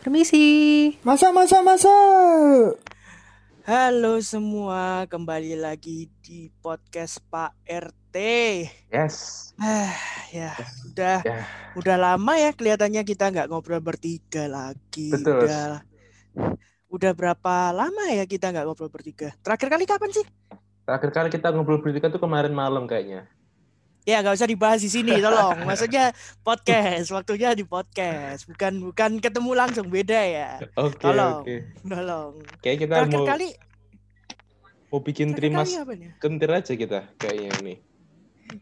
Permisi. Masa, masa, masa. Halo semua, kembali lagi di podcast Pak RT. Yes. Ah, ya, udah Ya. udah lama ya kelihatannya kita nggak ngobrol bertiga lagi. Betul. Udah udah berapa lama ya kita nggak ngobrol bertiga? Terakhir kali kapan sih? Terakhir kali kita ngobrol bertiga tuh kemarin malam kayaknya. Ya nggak usah dibahas di sini, tolong. Maksudnya podcast, waktunya di podcast, bukan bukan ketemu langsung beda ya. Oke, Tolong. oke. Tolong. Kayak kita Terakhir mau kali, mau bikin trimas kentir aja kita kayaknya nih.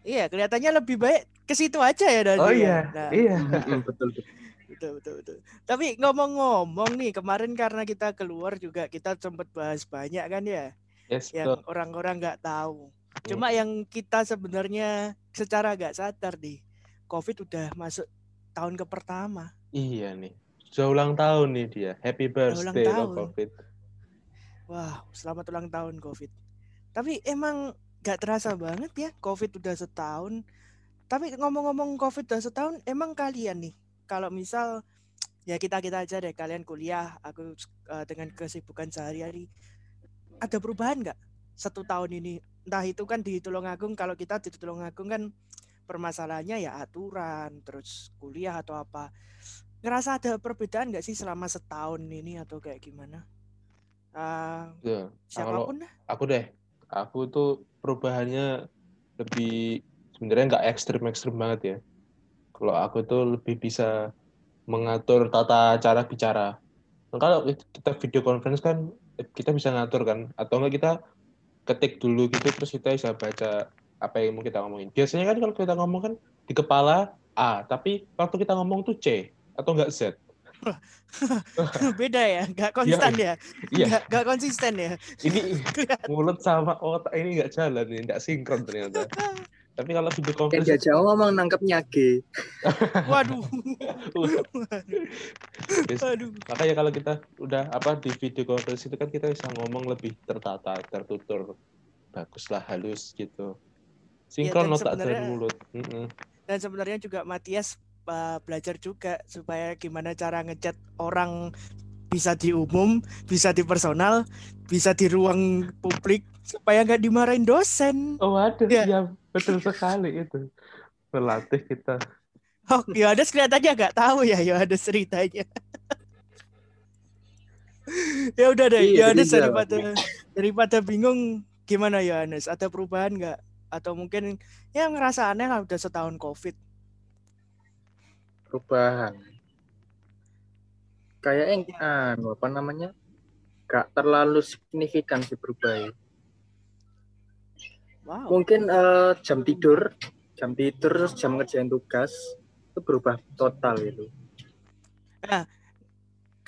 Iya, kelihatannya lebih baik ke situ aja ya dari Oh ya. iya, Nah, iya. betul betul. betul, betul, betul. Tapi ngomong-ngomong nih, kemarin karena kita keluar juga kita sempat bahas banyak kan ya, Yes, yang orang-orang nggak tahu. Hmm. Cuma yang kita sebenarnya secara nggak sadar nih, COVID udah masuk tahun ke pertama. Iya nih. Sudah ulang tahun nih dia. Happy ulang birthday loh tahun. COVID. Wah, selamat ulang tahun COVID. Tapi emang nggak terasa banget ya, COVID udah setahun. Tapi ngomong-ngomong COVID udah setahun, emang kalian nih, kalau misal ya kita kita aja deh, kalian kuliah, aku eh, dengan kesibukan sehari-hari, ada perubahan nggak satu tahun ini? Entah itu kan di Tulungagung, kalau kita di Tulungagung kan permasalahannya ya aturan, terus kuliah atau apa. Ngerasa ada perbedaan nggak sih selama setahun ini atau kayak gimana? Tuh. Kalau siapa pun dah. aku deh, aku tuh perubahannya lebih sebenarnya nggak ekstrim-ekstrim banget ya. Kalau aku tuh lebih bisa mengatur tata cara bicara. Nah, kalau kita video conference kan eh, kita bisa ngatur kan, atau enggak kita ketik dulu gitu terus kita bisa baca apa yang mau kita ngomongin. Biasanya kan kalau kita ngomong kan di kepala A, tapi waktu kita ngomong tuh C atau enggak Z. beda ya nggak konstan ya Iya, nggak nggak konsisten ya ini mulut sama otak ini nggak jalan nih, nggak sinkron ternyata. Tapi kalau video conference diajak ngomong nangkepnya G. waduh Yes. waduh Makanya kalau kita udah apa di video conference itu kan kita bisa ngomong lebih tertata, tertutur, bagus lah, halus gitu. Sinkron dan otak dan mulut. Dan sebenarnya juga Matias uh, belajar juga supaya gimana cara ngechat orang bisa di umum bisa di personal bisa di ruang publik supaya nggak dimarahin dosen Oh waduh, Iya. ya betul sekali itu. Berlatih kita. oh Yohanes kelihatannya nggak tahu ya Yohanes ceritanya ya udah deh Iya, Yohanes beda. daripada daripada bingung gimana Yohanes ada perubahan nggak atau mungkin ya ngerasa aneh lah udah setahun covid Perubahan. Kayaknya anu apa namanya? Gak terlalu signifikan sih perubahan. Wow Mungkin eh, jam tidur, jam tidur terus jam ngerjain tugas itu berubah total gitu.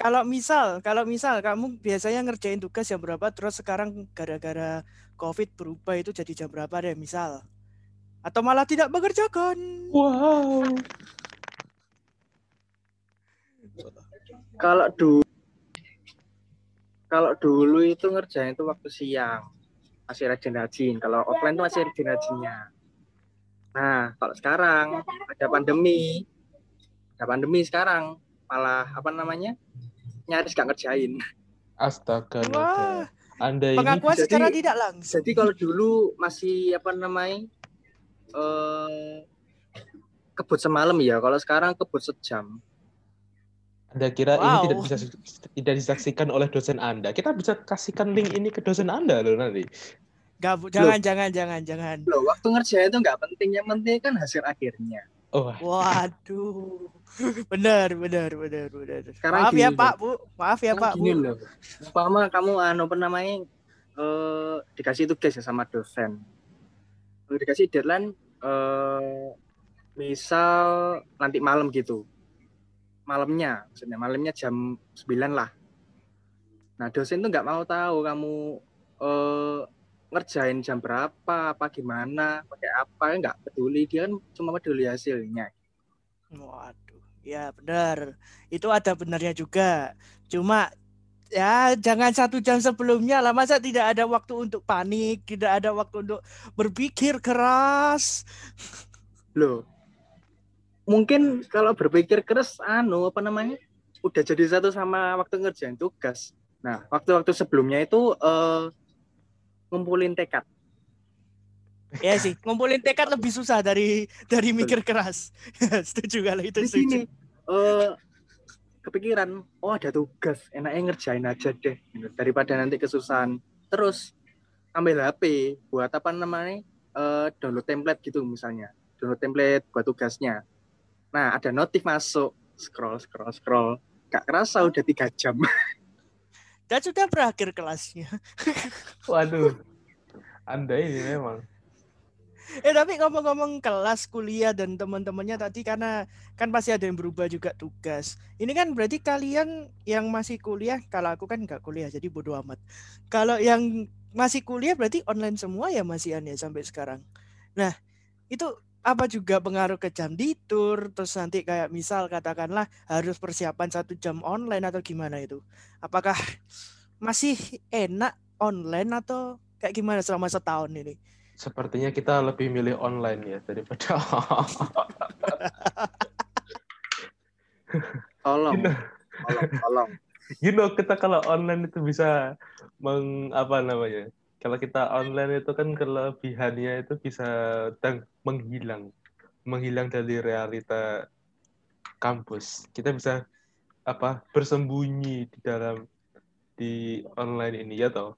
Kalau misal, kalau misal kamu biasanya ngerjain tugas jam berapa, terus sekarang gara-gara COVID berubah itu jadi jam berapa deh, misal. Atau malah tidak mengerjakan. Wow. Kalau dulu kalau dulu itu ngerjain itu waktu siang masih rajin-rajin. Kalau offline itu masih rajin-rajinnya. Nah, kalau sekarang ada pandemi, ada pandemi sekarang malah apa namanya nyaris gak ngerjain. Astaga. Wah. Anda ini pengakuan jadi- secara tidak langsung. Jadi kalau dulu masih apa namanya eh kebut semalam ya. Kalau sekarang kebut sejam. Anda kira ini Wow. tidak bisa tidak disaksikan oleh dosen Anda. Kita bisa kasihkan link ini ke dosen Anda loh nanti. Gak, jangan, jangan, jangan, jangan. Loh, waktu ngerjain itu nggak penting, yang penting kan hasil akhirnya. Oh, Waduh, benar, benar, benar, benar. Sekarang Maaf ya gini, Pak, Bu. Maaf ya Kan Pak, Bu. loh. Umpama kamu anu apa namanya eh dikasih tugas ya sama dosen. Kalau dikasih deadline eh misal nanti malam gitu. Malamnya, maksudnya malamnya jam 9 lah. Nah, dosen tuh nggak mau tahu kamu eh ngerjain jam berapa, apa gimana, pakai apa, nggak peduli. Dia kan cuma peduli hasilnya. Waduh, ya benar. Itu ada benarnya juga. Cuma ya jangan satu jam sebelumnya lah. Masa tidak ada waktu untuk panik, tidak ada waktu untuk berpikir keras. Loh, mungkin kalau berpikir keras anu apa namanya udah jadi satu sama waktu ngerjain tugas. Nah, waktu-waktu sebelumnya itu eh, ngumpulin tekad. Ya sih, ngumpulin tekad lebih susah dari dari mikir keras. setuju kalau itu Di setuju. sini eh kepikiran, oh ada tugas, enaknya ngerjain aja deh, gitu. daripada nanti kesusahan. Terus ambil HP buat apa namanya eh, download template gitu misalnya, download template buat tugasnya. Nah ada notif masuk, scroll scroll scroll, gak kerasa udah tiga jam. Dan sudah berakhir kelasnya. Waduh. Anda ini memang. Eh tapi ngomong-ngomong kelas kuliah dan teman-temannya tadi karena kan pasti ada yang berubah juga tugas. Ini kan berarti kalian yang masih kuliah, kalau aku kan nggak kuliah jadi bodo amat. Kalau yang masih kuliah berarti online semua ya masihan ya sampai sekarang. Nah itu apa juga pengaruh ke jam tidur terus nanti kayak misal katakanlah harus persiapan satu jam online atau gimana itu? Apakah masih enak online atau kayak gimana selama setahun ini? Sepertinya kita lebih milih online ya daripada Tolong, tolong, tolong. you know kita kalau online itu bisa meng apa namanya kalau kita online itu kan kelebihannya itu bisa menghilang. Menghilang dari realita kampus. Kita bisa apa bersembunyi di dalam di online ini ya toh?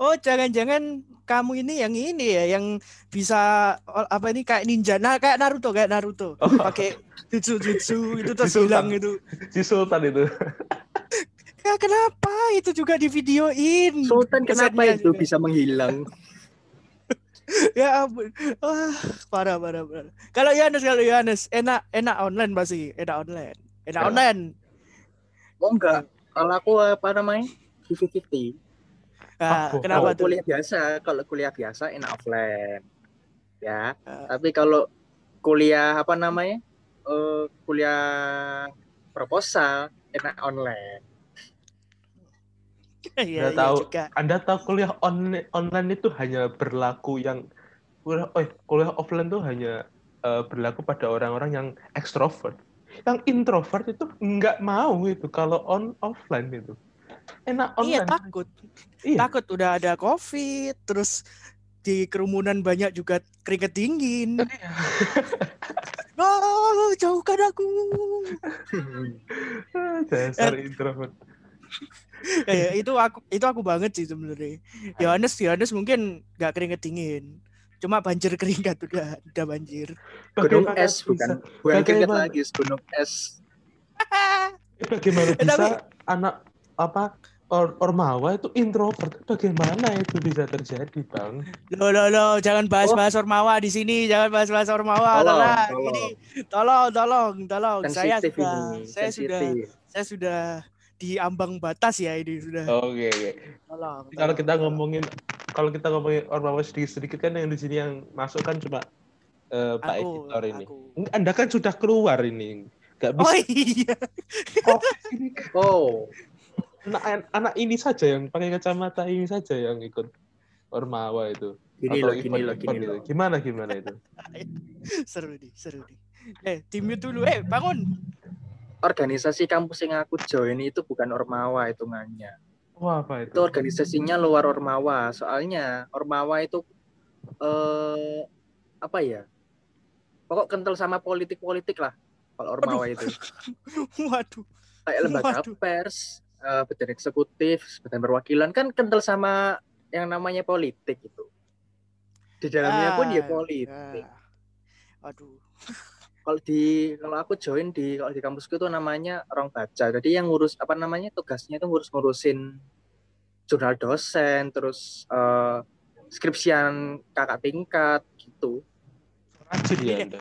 Oh, jangan-jangan kamu ini yang ini ya, yang bisa oh, apa ini kayak ninja, nah kayak Naruto, kayak Naruto, Oh. pakai jutsu-jutsu itu terus hilang itu. si Sultan itu Ya kenapa itu juga di videoin? Sultan kenapa itu juga. bisa menghilang? Ya ampun, wah parah parah parah. Kalau Yohanes, kalau Yohanes, enak enak online pasti, enak online, enak Ya. online. Oh enggak, kalau aku apa namanya? 50-50. Nah, Aku- kenapa Kalau tuh? kuliah biasa, kalau kuliah biasa enak offline. Ya, Ah. tapi kalau kuliah apa namanya? Eh kuliah proposal enak online. Iya, Udah iya tahu. juga. Anda tahu kuliah online online itu hanya berlaku yang kuliah oh, kuliah offline itu hanya eh, berlaku pada orang-orang yang ekstrovert. Yang introvert itu nggak mau itu kalau on offline itu. Enak Iya online. takut. Iya. takut udah ada covid terus di kerumunan banyak juga keringet dingin Iya. oh jauhkan aku Dasar introvert. ya, ya, itu aku itu aku banget sih sebenarnya. Yohanes Yohanes mungkin nggak keringet dingin. Cuma banjir keringat udah udah banjir. Gunung Bagaimana es bisa- bukan bagaimana- lagi, gunung es. Bagaimana bisa tapi- anak apa or, ormawa itu introvert? Bagaimana itu bisa terjadi, Bang? lo lo lo jangan bahas-bahas ormawa di sini. Jangan bahas-bahas ormawa. Tolong, tolong tolong. ini tolong tolong tolong. Saya sudah ini, saya sudah saya sudah di ambang batas ya ini sudah Oke, oke. tolong Kalau kita tolong. ngomongin kalau kita ngomongin ormawa sedikit-sedikit kan yang di sini yang masuk kan cuma eh, Pak aku editor ini. aku Anda kan sudah keluar ini. Gak bisa oh iya podcast ini. Oh, Anak, anak ini saja yang pakai kacamata ini saja yang ikut ormawa itu. gini Atau loh, gini loh, gini itu. loh. Gimana gimana itu? seru nih seru nih eh tim mute dulu eh bangun Organisasi kampus yang aku join itu bukan ormawa hitungannya. Wah, apa itu? Itu organisasinya luar ormawa. Soalnya ormawa itu eh apa ya? Pokok kental sama politik-politik lah. Kalau ormawa itu waduh kayak lembaga Waduh. pers, eh badan eksekutif, badan perwakilan kan kental sama yang namanya politik itu. Di dalamnya pun ya Ah, politik. ah. waduh kalau di kalau aku join di kalau di kampusku itu namanya orang baca. Jadi yang ngurus apa namanya tugasnya itu ngurus ngurusin jurnal dosen terus eh, skripsian kakak tingkat gitu. Rajin ya. Anda.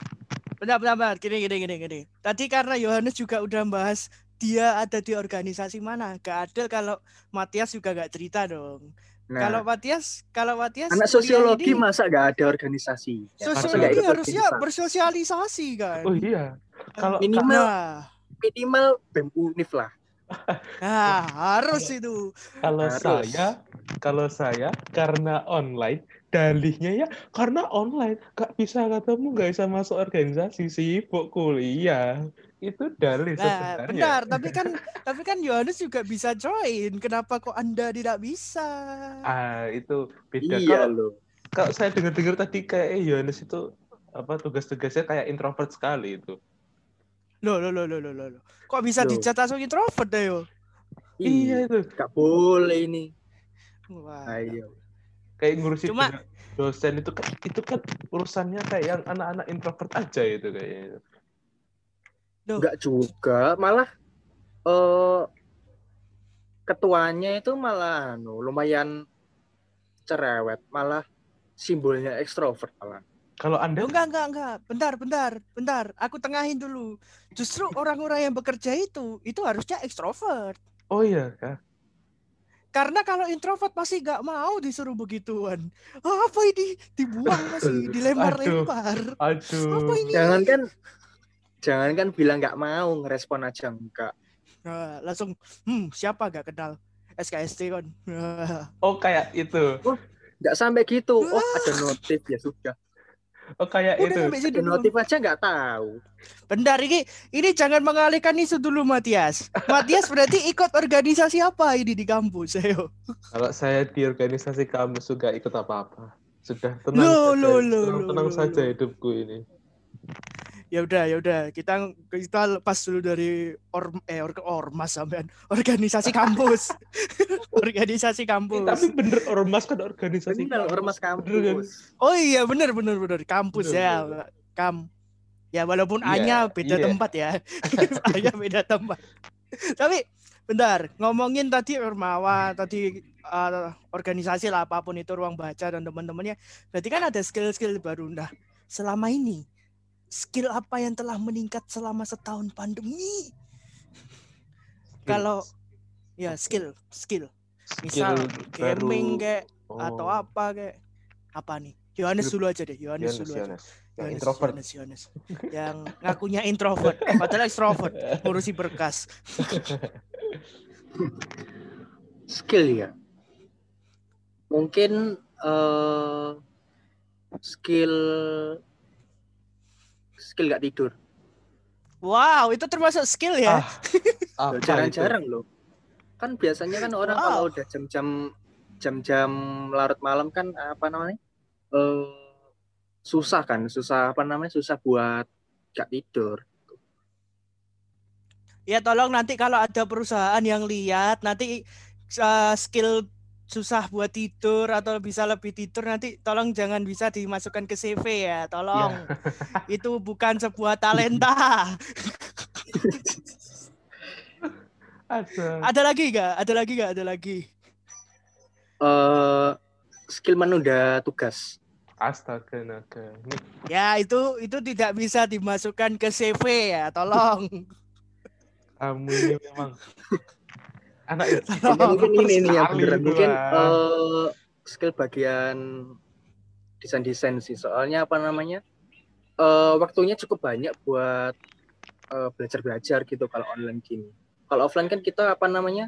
bentar bentar bentar. Gini gini gini gini. Tadi karena Yohanes juga udah bahas dia ada di organisasi mana. Gak adil kalau Matias juga gak cerita dong nah kalau Matias kalau Matias anak sosiologi ini- masa nggak ada organisasi? Ya, sosiologi harusnya bersosialisasi kan? Oh iya. Kalau minimal nah, minimal bem unif lah. Nah harus itu. Kalau Harus. saya kalau saya karena online dalihnya ya karena online. Gak bisa ketemu gak bisa masuk organisasi sibuk kuliah itu dalih Nah, sebenarnya benar, tapi kan tapi kan Yohanes juga bisa join. Kenapa kok Anda tidak bisa? ah itu beda Iya kalau loh. kalau saya dengar-dengar tadi kayak eh, Yohanes itu apa tugas-tugasnya kayak introvert sekali itu Loh, loh, loh, loh, loh, loh. Kok bisa dicat langsung introvert deh, yo? iya itu Gak boleh ini. Wah. Ayo. kayak ngurusin Cuma- dosen itu kan itu kan urusannya kayak yang anak-anak introvert aja itu kayaknya Enggak juga, malah eh ketuanya itu malah anu, lumayan cerewet, malah simbolnya ekstrovert malah. kalau anda enggak, enggak, enggak. Bentar, bentar, bentar. Aku tengahin dulu. Justru orang-orang yang bekerja itu, itu harusnya ekstrovert. oh iya kak Karena kalau introvert pasti nggak mau disuruh begituan. Ah, apa ini? Dibuang masih, dilempar-lempar. Apa aduh ini? Jangan kan jangan kan bilang nggak mau ngerespon aja enggak. Nah, langsung, hmm, siapa gak kenal? SKST kan. oh kayak itu Nggak sampai gitu. Oh, ada notif ya sudah. oh kayak Udah itu Ada dulu. notif aja nggak tahu. Bentar ini ini jangan mengalihkan isu dulu Matias. Matias berarti ikut organisasi apa ini di kampus? Ayo. kalau saya di organisasi kamu juga ikut apa-apa sudah tenang Loh, saja loh, loh, tenang, loh, tenang loh, saja loh. hidupku ini Ya udah, ya udah. Kita kita lepas dulu dari or, eh or, ormas sampean organisasi kampus. organisasi kampus. Tapi bener ormas kan organisasi Bener, ormas Bener kan? kampus. Oh iya, benar benar benar kampus Bener, ya. bener. Kam. Ya walaupun Iya, A-nya beda iya. tempat ya. A-nya beda tempat. Tapi bentar, ngomongin tadi Ormawa, tadi uh, organisasi lah apa pun itu ruang baca dan teman-temannya. Berarti kan ada skill-skill baru. Nah, selama ini skill apa yang telah meningkat selama setahun pandemi? Kalau ya skill, skill. Misal Skill gaming baru. kayak Oh, atau apa kayak apa nih? Yohanes Skill- dulu aja deh, Yohanes dulu aja. Yohanes. introvert Yohanes, Yohanes. Yang ngakunya introvert, padahal extrovert, ngurusi berkas. Skill ya. Mungkin eh skill skill nggak tidur. Wow, itu termasuk skill ya? Ah? Jarang-jarang loh. Kan biasanya kan orang Wow. kalau udah jam-jam jam-jam larut malam kan apa namanya? eh susah kan, susah apa namanya? Susah buat nggak tidur. Ya tolong nanti kalau ada perusahaan yang lihat nanti uh, skill susah buat tidur atau bisa lebih tidur nanti tolong jangan bisa dimasukkan ke CV ya, tolong. Itu bukan sebuah talenta. Ada. ada lagi nggak? Ada lagi nggak? Ada lagi. eh skill menunda tugas. Astaga naga. Ini Ya itu itu tidak bisa dimasukkan ke CV ya, tolong. kamu ini memang anak Ya, mungkin ini nih yang beneran mungkin eh, skill bagian desain desain sih. Soalnya apa namanya eh waktunya cukup banyak buat belajar belajar gitu kalau online gini kalau offline kan kita apa namanya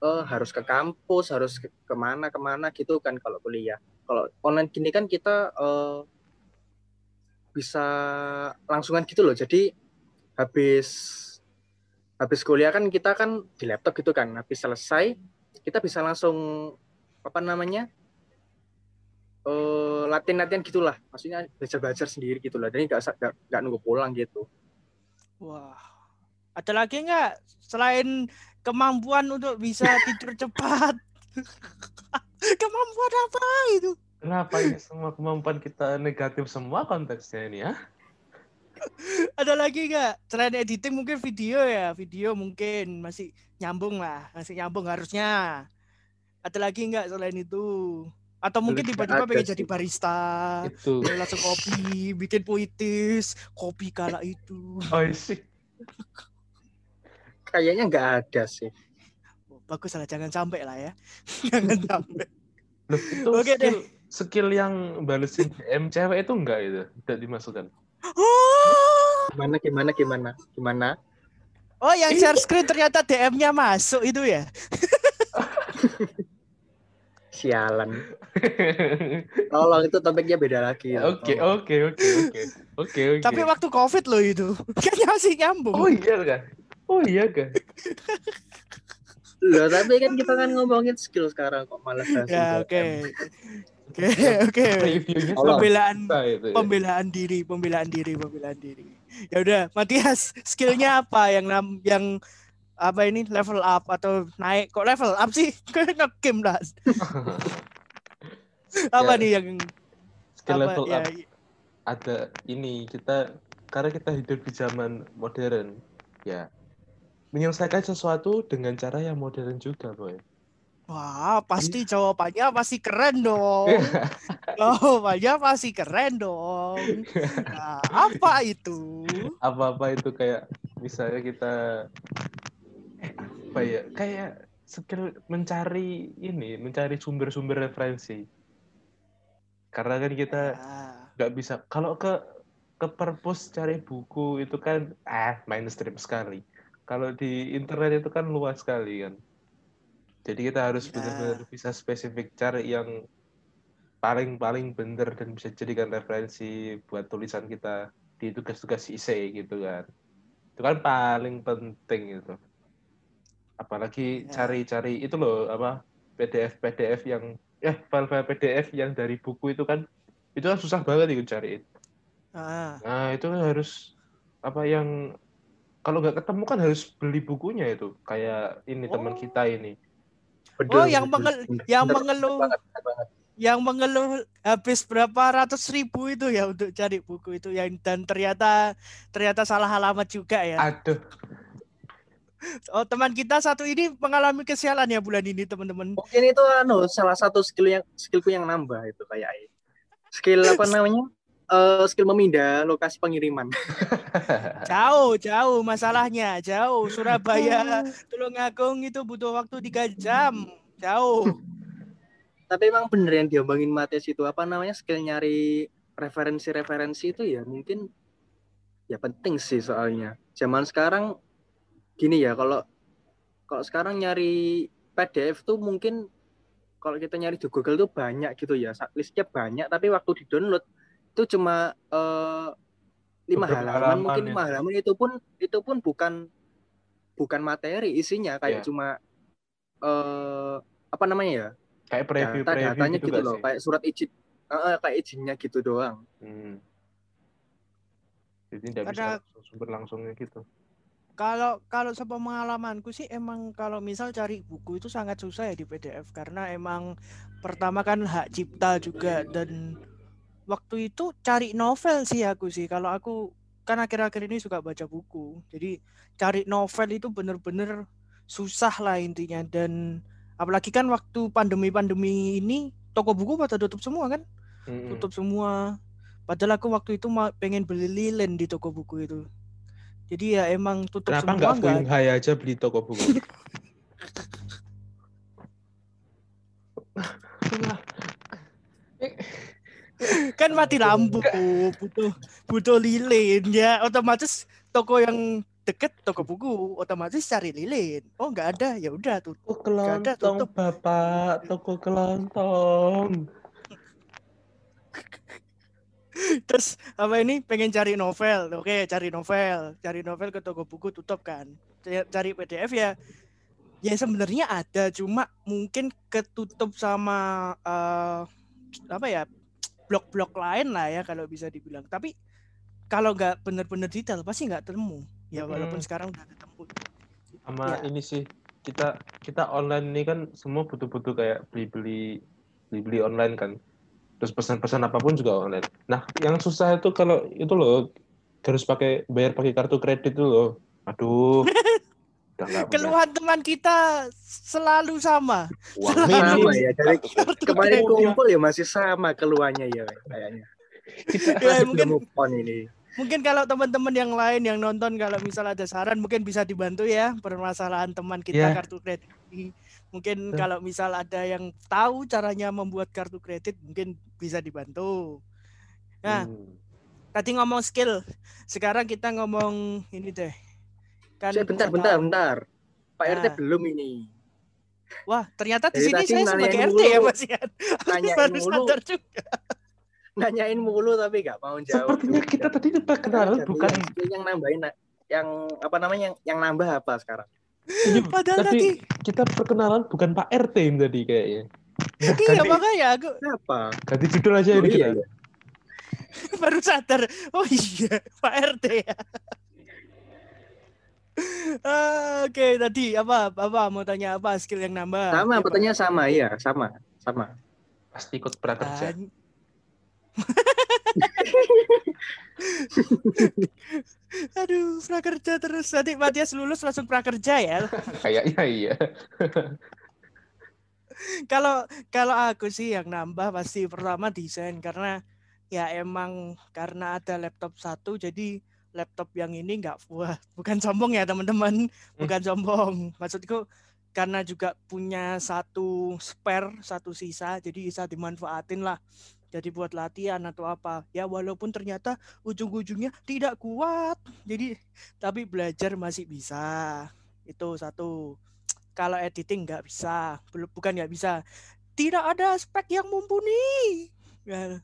eh, harus ke kampus harus ke ke mana ke mana gitu kan kalau kuliah. Kalau online gini kan kita eh, bisa langsungan gitu loh. Jadi habis habis kuliah kan kita kan di laptop gitu kan habis selesai kita bisa langsung apa namanya eh latihan-latihan gitulah maksudnya belajar-belajar sendiri gitu lah jadi nggak nggak nunggu pulang gitu Wah. Ada lagi nggak selain kemampuan untuk bisa tidur cepat? kemampuan apa itu? Kenapa ini semua kemampuan kita negatif semua konteksnya ini ya? Ada lagi nggak? Selain editing mungkin video ya, video mungkin masih nyambung lah, masih nyambung harusnya. Ada lagi nggak selain itu? Atau mungkin tiba-tiba pengen jadi barista, Itu. langsung kopi, bikin puitis, kopi kala itu. Oh sih. kayaknya nggak ada sih bagus lah, jangan sampai lah ya, jangan sampai. Loh, itu Oke skill, skill yang balesin DM cewek itu enggak itu? Tidak dimasukkan. Oh, gimana gimana gimana gimana oh yang share screen ternyata DM-nya masuk itu ya? Sialan. Tolong itu topiknya beda lagi. ya. Oke, oke, oke, oke. Oke, oke. Tapi waktu covid loh itu kayaknya masih nyambung. Oh iya kan? Oh iya kan? Loh, tapi kan kita kan ngomongin skill sekarang kok malah ya oke oke oke pembelaan ya. pembelaan diri pembelaan diri pembelaan diri ya udah Matias skillnya apa yang nam- yang apa ini level up atau naik? Kok level up sih? Ngegame lah. Apa Ya, nih yang Skill apa? level ya up. ada ini kita karena kita hidup di zaman modern ya. Menyelesaikan sesuatu dengan cara yang modern juga boy wah pasti jawabannya pasti keren dong. Jawabannya pasti keren dong. Nah, apa itu? Apa-apa itu kayak misalnya kita eh, apa ya kayak skill mencari ini mencari sumber-sumber referensi. Karena kan kita Ah, nggak bisa kalau ke ke perpus cari buku itu kan ah mainstream sekali. Kalau di internet itu kan luas sekali kan jadi kita harus Ya. benar-benar bisa spesifik cari yang paling paling bener dan bisa jadikan referensi buat tulisan kita di tugas-tugas IC gitu kan itu kan paling penting itu apalagi Ya. cari-cari itu loh apa PDF PDF yang ya file-file PDF yang dari buku itu kan itu kan susah banget itu cariin ah. Nah, itu kan harus apa yang kalau nggak ketemu kan harus beli bukunya itu. Kayak ini teman Oh. kita ini. Betul, Oh, yang betul. mengel- yang mengeluh banget, bener banget. yang mengeluh habis berapa ratus ribu itu ya untuk cari buku itu yang dan ternyata ternyata salah alamat juga ya. Aduh, Oh teman kita satu ini mengalami kesialan ya bulan ini teman-teman. Mungkin itu anu salah satu skill yang skillku yang nambah itu kayak skill apa namanya? Eh skill memindah lokasi pengiriman. Jauh jauh masalahnya jauh Surabaya Tulungagung itu butuh waktu tiga jam jauh. Tapi emang bener yang diomongin Matias itu apa namanya skill nyari referensi-referensi itu ya mungkin ya penting sih soalnya. Zaman sekarang gini ya kalau kalau sekarang nyari PDF tuh mungkin kalau kita nyari di Google tuh banyak gitu ya, listnya banyak tapi waktu di download itu cuma eh, lima Beberapa halaman, halaman mungkin ya. lima halaman itu pun itu pun bukan bukan materi isinya kayak Iya. cuma eh apa namanya ya kayak preview data preview datanya gitu, gitu, loh sih? kayak surat izin Eh, eh, kayak izinnya gitu doang Hmm. Jadi tidak bisa sumber langsungnya gitu. Kalau kalau sepengalamanku sih emang kalau misal cari buku itu sangat susah ya di PDF karena emang pertama kan hak cipta juga dan waktu itu cari novel sih aku sih kalau aku kan akhir-akhir ini suka baca buku jadi cari novel itu bener-bener susah lah intinya dan apalagi kan waktu pandemi-pandemi ini toko buku pada tutup semua kan Mm-mm. tutup semua. Padahal aku waktu itu pengen beli lilin di toko buku itu. Jadi ya emang tutup Kenapa semua nggak nggak Fuyung Hai aja beli toko buku? kan mati lampu butuh butuh lilin. Ya otomatis toko yang deket toko buku otomatis cari lilin. Oh nggak ada. Ya udah tuh Toko ada, kelontong, tutup. Bapak. Toko kelontong. terus apa ini? Pengen cari novel. Oke cari novel. Cari novel ke toko buku tutup kan. Ca- cari PDF ya. Ya sebenarnya ada. Cuma mungkin ketutup sama eh, apa ya blok-blok lain lah ya kalau bisa dibilang tapi kalau nggak bener-bener detail pasti nggak ketemu ya walaupun sekarang udah ketemu Sama Ya. ini sih kita kita online ini kan semua butuh-butuh kayak beli-beli beli-beli online kan. Terus pesan-pesan apa pun juga online. Nah, yang susah itu kalau itu loh harus pakai bayar pakai kartu kredit itu loh. Aduh. Keluhan teman kita selalu sama uang Sama minim. ya, dari- Kartu kredit. kemarin kumpul ya masih sama keluhannya ya kayaknya Kita- Ya, mungkin ini Mungkin kalau teman-teman yang lain yang nonton kalau misal ada saran mungkin bisa dibantu ya permasalahan teman kita Ya. kartu kredit ini. Mungkin kalau misal ada yang tahu caranya membuat kartu kredit mungkin bisa dibantu. Nah, Hmm. tadi ngomong skill. Sekarang kita ngomong ini deh. Kan Saya bentar bentar tahu- bentar Pak RT Nah. belum ini Wah, ternyata di sini saya sebagai RT ya. Mas Ian. Nanyain baru mulu. sadar juga. Nanyain mulu tapi nggak mau jawab. Sepertinya kita tadi perkenalan Jadi bukan yang- yang nambahin yang apa namanya yang, yang nambah apa sekarang? ini Padahal Tapi- tadi, kita perkenalan bukan Pak RT ini tadi kayaknya. Nah, iya ganti, makanya aku Kenapa? ganti judul aja Oh, ini iya, kita. iya. baru sadar. Oh iya, Pak RT ya. Ah, Oke, tadi apa apa mau tanya apa skill yang nambah? Sama, Apa? pertanyaan sama, iya, sama, sama. Pasti ikut prakerja. An- Aduh, prakerja terus. Nanti Matias lulus langsung prakerja ya. Kayaknya iya. Kalau kalau aku sih yang nambah pasti pertama desain karena ya emang karena ada laptop satu jadi laptop yang ini nggak wah bukan sombong ya teman-teman. Bukan sombong. Maksudku karena juga punya satu spare satu sisa jadi bisa dimanfaatin lah. Jadi buat latihan atau apa. Ya walaupun ternyata ujung-ujungnya tidak kuat. Jadi tapi belajar masih bisa. Itu satu. Kalau editing nggak bisa. Belum bukan nggak bisa. Tidak ada spek yang mumpuni. Ya.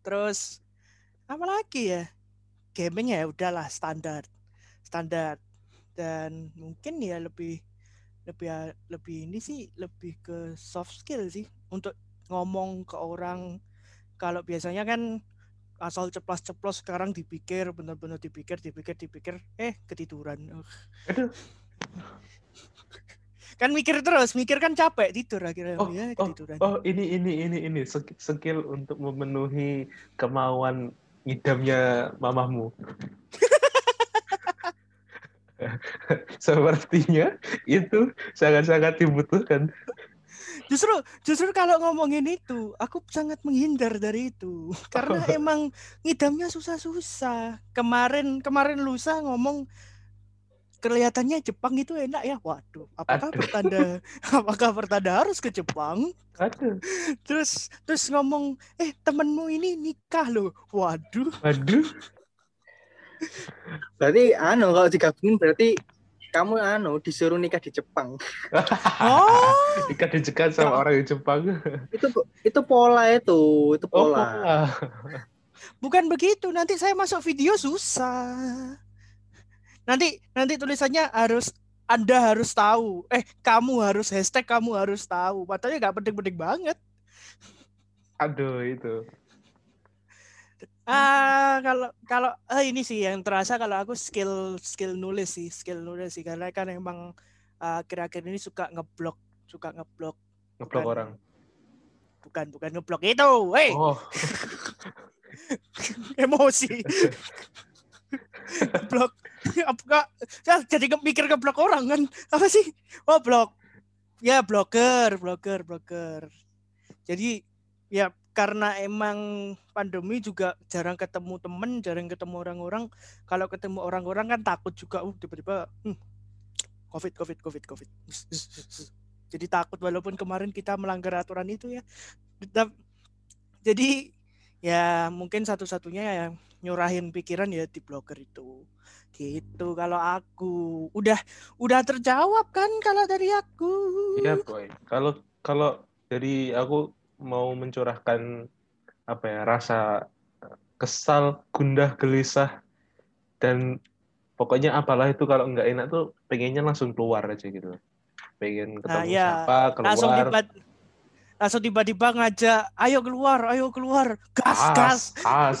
terus apa lagi ya gaming ya udahlah standar standar. Dan mungkin ya lebih lebih lebih ini sih lebih ke soft skill sih untuk ngomong ke orang. Kalau biasanya kan asal ceplos-ceplos sekarang dipikir benar-benar dipikir dipikir dipikir eh ketiduran. Aduh. kan mikir terus mikir kan capek tidur akhirnya. Oh, ya oh, ketiduran. Oh ini ini ini ini skill untuk memenuhi kemauan ngidamnya mamamu. Sepertinya itu sangat-sangat dibutuhkan. justru justru kalau ngomongin itu aku sangat menghindar dari itu karena emang ngidamnya susah-susah kemarin kemarin lusa ngomong kelihatannya Jepang itu enak ya waduh apakah Aduh. pertanda apakah pertanda harus ke Jepang Aduh, terus terus ngomong eh temenmu ini nikah loh waduh aduh. Berarti anu kalau digabungin berarti kamu anu disuruh nikah di Jepang. oh Ikat dijegat sama orang di Jepang. Itu itu pola itu, itu Oh, pola. pola. bukan begitu nanti saya masuk video susah nanti nanti tulisannya harus anda harus tahu. Eh kamu harus hashtag kamu harus tahu. Padahal nggak penting-penting banget. Aduh itu. ah kalau kalau eh, ini sih yang terasa kalau aku skill skill nulis sih skill nulis sih. Karena kan emang ah, akhir-akhir ini suka ngeblok suka ngeblok. Ngeblok Bukan. orang. bukan bukan ngeblok itu. Hey! Oh, emosi blok apa saya jadi mikir ke blok orang kan. Apa sih? Oh blok. Ya bloker bloker bloker. Jadi ya karena emang pandemi juga jarang ketemu temen jarang ketemu orang-orang. Kalau ketemu orang-orang kan takut juga. Uh tiba-tiba hmm, covid covid covid covid. Jadi takut walaupun kemarin kita melanggar aturan itu ya. Tetap- jadi ya mungkin satu-satunya ya nyurahin pikiran ya di blogger itu gitu kalau aku udah udah terjawab kan kalau dari aku iya boy. Kalau kalau dari aku mau mencurahkan apa ya rasa kesal, gundah, gelisah dan pokoknya apalah itu kalau nggak enak tuh pengennya langsung keluar aja gitu. Pengen ketemu Nah, iya. siapa, langsung keluar. tiba langsung tiba-tiba ngajak ayo keluar ayo keluar. Gas gas. Kas, kas.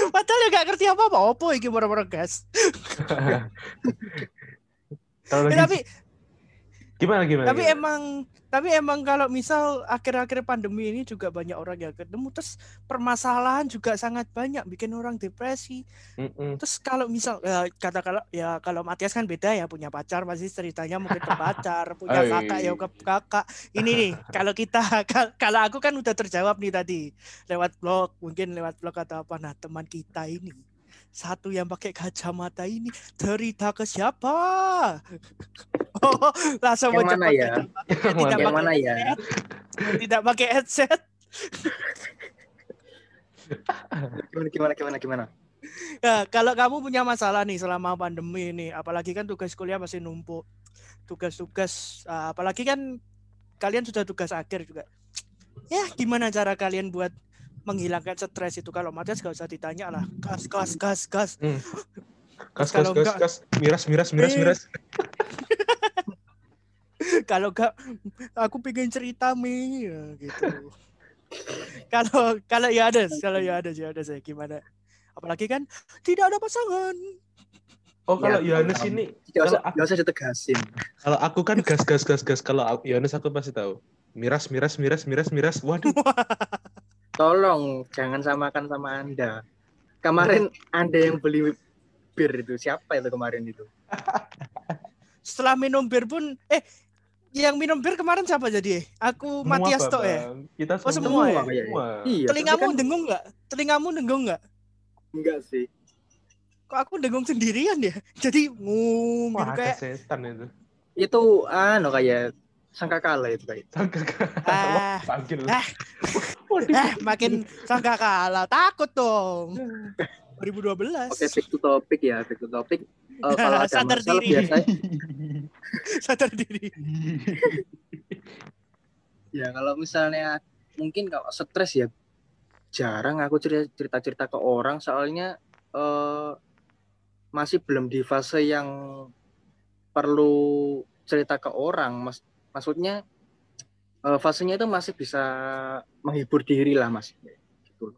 padahal ya gak ngerti apa apa opo iki bara-bara gas. Eh, tapi gimana gimana? tapi gimana? emang tapi emang kalau misal akhir-akhir pandemi ini juga banyak orang yang ketemu terus permasalahan juga sangat banyak bikin orang depresi Mm-mm. Terus kalau misal ya, kata kalau ya kalau Matias kan beda ya punya pacar pasti ceritanya mungkin pacar, punya kakak ya ke kakak. Ini nih kalau kita kal- kalau aku kan udah terjawab nih tadi lewat blog, mungkin lewat blog atau apa. Nah, teman kita ini satu yang pakai kacamata ini cerita ke siapa? Oh, langsung Yang mana ya? kacamata. Tidak mana? Yang pakai mana ya? headset. Tidak pakai headset. Gimana gimana gimana gimana? Ya, kalau kamu punya masalah nih selama pandemi ini, apalagi kan tugas kuliah masih numpuk. tugas-tugas uh, apalagi kan kalian sudah tugas akhir juga. Ya, gimana cara kalian buat menghilangkan stres itu kalau Matias gak usah ditanya lah gas gas gas gas Hmm. Kalau kas, enggak- kas, miras, miras, miras, Eh. miras. kalau gak aku pengen cerita mi ya, gitu kalau kalau ya ada kalau ya ada ya ada saya gimana apalagi kan tidak ada pasangan Oh, kalau Ya, Yohanes ini, Gak usah, Kalau usah ditegasin. kalau aku kan gas, gas, gas, gas. Kalau Yohanes aku pasti tahu. Miras, miras, miras, miras, miras. Waduh, Tolong jangan samakan sama Anda. Kemarin Anda yang beli bir itu siapa itu kemarin itu? setelah minum bir pun eh yang minum bir kemarin siapa jadi aku semua, Matias tok ya. Kita Oh, semua, semua ya? Iya, semua. Iya. telingamu kan dengung nggak telingamu dengung nggak enggak sih. kok aku dengung sendirian ya jadi ngum Wah, gitu kayak setan itu. Itu anu kayak sangka kalah itu kayak. Sangka ah panggil. ah. Waduh. eh makin sangka kalah takut dong 2012 Oke, back to topic ya, back to topic. Eh, kalau ada Sadar masalah diri. biasanya sadar diri ya kalau misalnya mungkin kalau stres ya jarang aku cerita cerita cerita ke orang soalnya eh, masih belum di fase yang perlu cerita ke orang mas maksudnya eh, fasenya itu masih bisa menghibur diri lah mas. Gitu.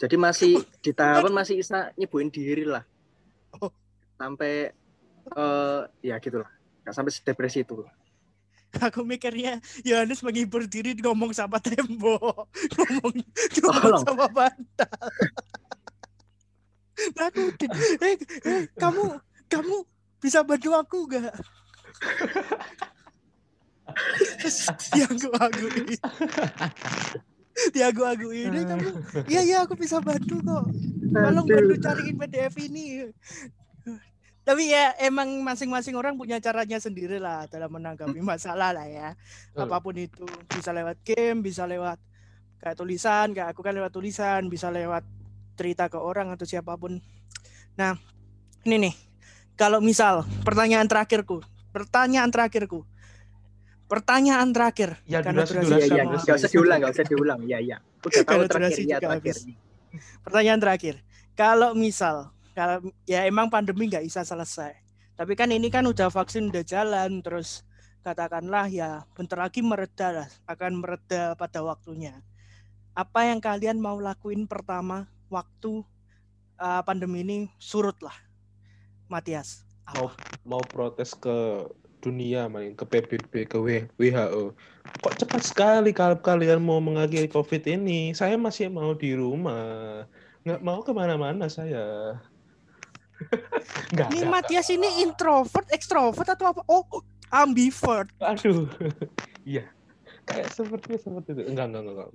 Jadi masih di tahapan masih bisa nyibuin diri lah. Oh. sampai eh, ya gitulah nggak sampai depresi itu. Aku mikirnya Yohanes menghibur diri ngomong sama tembok ngomong ngomong Tolong. sama bantal. Aku eh, eh kamu kamu bisa bantu aku gak Terus diagu aku diagu aku ini kamu iya iya aku bisa bantu kok. Tolong bantu cariin PDF ini. Tapi ya emang masing-masing orang punya caranya sendiri lah dalam menanggapi masalah lah ya. Apa pun itu bisa lewat game bisa lewat kayak tulisan kayak aku kan lewat tulisan bisa lewat cerita ke orang atau siapa pun. Nah ini nih. Kalau misal pertanyaan terakhirku pertanyaan terakhirku pertanyaan terakhir Ya, Karena durasi, durasi durasi, sama- durasi. nggak usah diulang, nggak usah diulang. Iya iya. Udah tahu terakhir durasi ya terakhir. habis. pertanyaan terakhir kalau misal kalau ya emang pandemi nggak bisa selesai tapi kan ini kan udah vaksin udah jalan terus katakanlah ya bentar lagi mereda lah akan mereda pada waktunya apa yang kalian mau lakuin pertama waktu uh, pandemi ini surut lah Matias Mau mau protes ke dunia main ke PBB ke WHO. Kok cepat sekali kalau kalian mau mengakhiri COVID ini? Saya masih mau di rumah. Nggak mau ke mana-mana saya. Nggak, ini Matias ini introvert ekstrovert atau apa oh ambivert Aduh. Iya. Kayak seperti seperti itu. Enggak, enggak, enggak.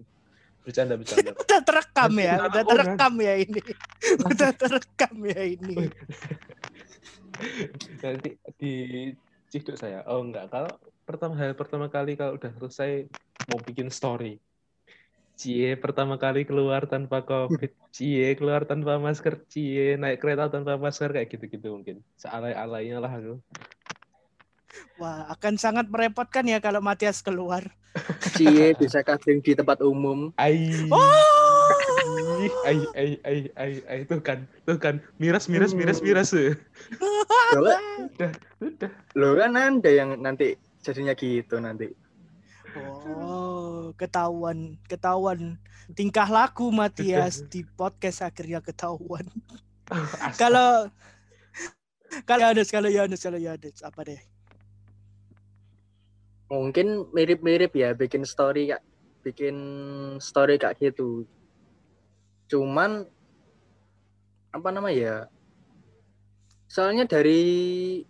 Bercanda, bercanda. udah terekam ya udah terekam ya ini udah terekam ya ini Nanti di ciduk saya. Oh, enggak. Kalau pertama hal pertama kali kalau udah selesai mau bikin story. Cie pertama kali keluar tanpa covid, cie keluar tanpa masker, cie naik kereta tanpa masker kayak gitu-gitu mungkin. Sealai-alainya lah aku. Wah, akan sangat merepotkan ya kalau Matias keluar. Cie bisa casting di tempat umum. Ai. Oh! Ih, ai ai ai ai ai tuh kan tuh kan miras miras miras miras kan, udah loh kan anda yang nanti jadinya gitu nanti. Oh, ketahuan, ketahuan tingkah laku Matias di podcast akhirnya ketahuan. Kalau kalau Yohanes, kalau Yohanes, kalau Yohanes, apa deh? Mungkin mirip-mirip ya bikin story kak, bikin story kayak gitu. Cuman apa namanya ya? Soalnya dari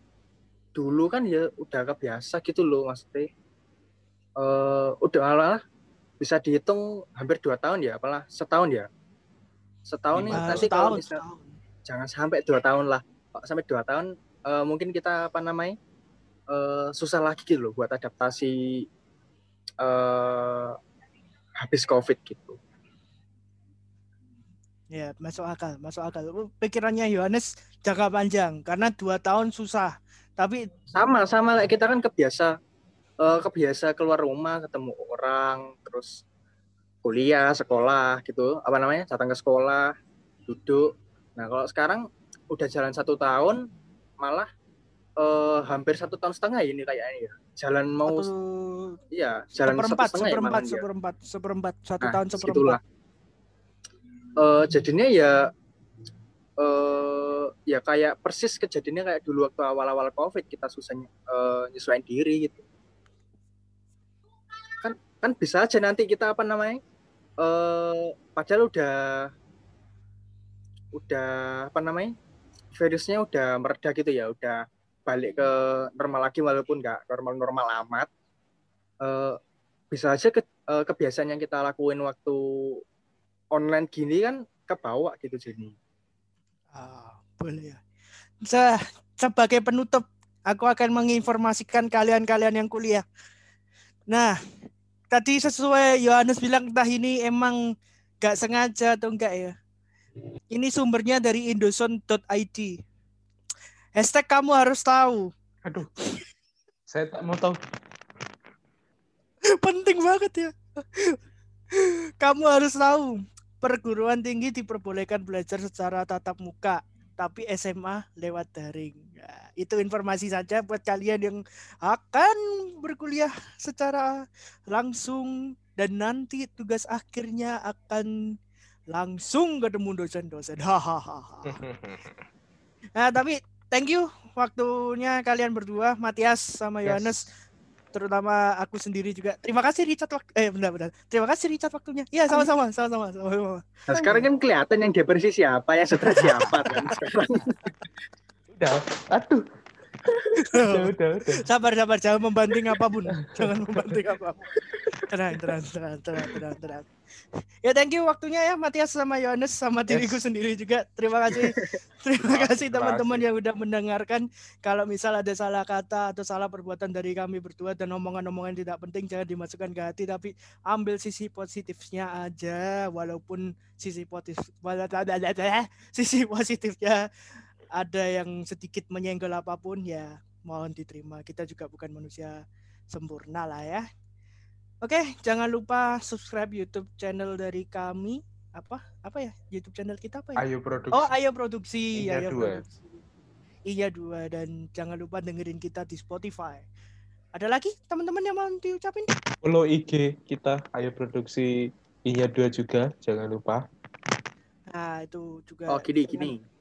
dulu kan ya udah kebiasa gitu loh maksudnya. Eh udah malah bisa dihitung hampir dua tahun ya, apalah setahun ya. Setahun nih nanti kalau misal setahun. jangan sampai dua tahun lah Kalau sampai dua tahun eh, mungkin kita apa namanya eh, susah lagi gitu loh buat adaptasi eh, habis covid gitu Ya, masuk akal, masuk akal. Pikirannya Yohanes jangka panjang karena dua tahun susah, Tapi sama sama kita kan kebiasa eh, kebiasa keluar rumah ketemu orang terus kuliah sekolah gitu apa namanya datang ke sekolah duduk nah kalau sekarang udah jalan satu tahun malah eh, hampir satu tahun setengah ini kayaknya ya jalan mau iya jalan satu seperempat, ya seperempat, ya. seperempat, seperempat, satu Nah, tahun seperempat. segitulah. Eh, jadinya ya eh ya kayak persis kejadiannya kayak dulu waktu awal-awal covid kita susah eh, nyesuaiin diri gitu. Kan kan bisa aja nanti kita apa namanya eh padahal udah udah apa namanya virusnya udah mereda gitu ya udah balik ke normal lagi walaupun nggak normal-normal amat. Eh bisa aja ke, eh, kebiasaan yang kita lakuin waktu online gini kan kebawa gitu jadi Ah, boleh ya. Se- sebagai penutup, aku akan menginformasikan kalian-kalian yang kuliah. Nah, tadi sesuai Yohanes bilang entah ini emang gak sengaja atau enggak ya. Ini sumbernya dari indoson.id. Hashtag kamu harus tahu. Aduh. Saya tak mau tahu. Penting banget ya. Kamu harus tahu. Perguruan tinggi diperbolehkan belajar secara tatap muka, tapi SMA lewat daring. Ya, itu informasi saja buat kalian yang akan berkuliah secara langsung dan nanti tugas akhirnya akan langsung ketemu dosen-dosen. Hahaha. Nah, tapi thank you waktunya kalian berdua, Matias sama Yes. Terutama aku sendiri juga. Terima kasih Richard waktu eh benar benar. Terima kasih Richard waktunya. Iya, sama-sama, sama-sama, sama-sama. nah sekarang kan kelihatan yang depresi siapa yang stres siapa kan sekarang Udah. Aduh. Udah, udah, udah. sabar, sabar, jangan membanting apa pun. Jangan membanting apa pun. Tenang, tenang, tenang, tenang, tenang, tenang. Ya thank you waktunya ya Matias sama Yohanes sama diriku Yes. sendiri juga. Terima kasih. Terima kasih teman-teman yang udah mendengarkan. Kalau misal ada salah kata atau salah perbuatan dari kami berdua dan omongan-omongan tidak penting jangan dimasukkan ke hati tapi ambil sisi positifnya aja walaupun sisi positif sisi positifnya ada yang sedikit menyenggol apa pun ya mohon diterima. Kita juga bukan manusia sempurna lah ya. Oke, jangan lupa subscribe YouTube channel dari kami. Apa? Apa ya? YouTube channel kita apa ya? Ayo produksi. Oh, Ayo Produksi. Iya Ayo dua. Produksi. Iya dua dan jangan lupa dengerin kita di Spotify. Ada lagi teman-teman yang mau diucapin? Follow IG kita. Ayo produksi. Iya dua juga. Jangan lupa. Nah, itu juga. oh gini jangan- gini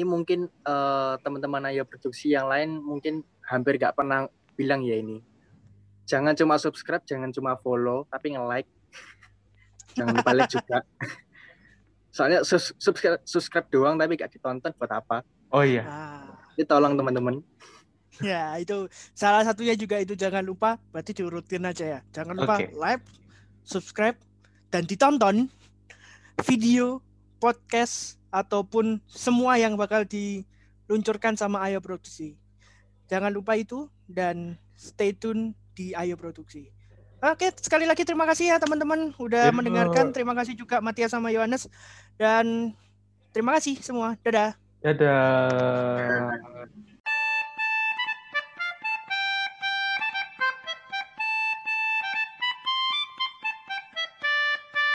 ini mungkin eh, teman-teman ayo produksi yang lain mungkin hampir nggak pernah bilang ya ini. Jangan cuma subscribe jangan cuma follow tapi nge-like. Jangan lupa like juga. Soalnya sus- subscribe, subscribe doang tapi gak ditonton buat apa? Oh iya. Ah, ini tolong teman-teman. Ya itu salah satunya juga itu. Jangan lupa berarti diurutin aja ya. Jangan lupa Oke. like, subscribe dan ditonton video, podcast ataupun semua yang bakal diluncurkan sama Ayo Produksi. Jangan lupa itu dan stay tune di Ayo Produksi. Oke, sekali lagi terima kasih ya teman-teman udah Yo. mendengarkan. Terima kasih juga Matias sama Yohanes dan terima kasih semua. Dadah. Dadah.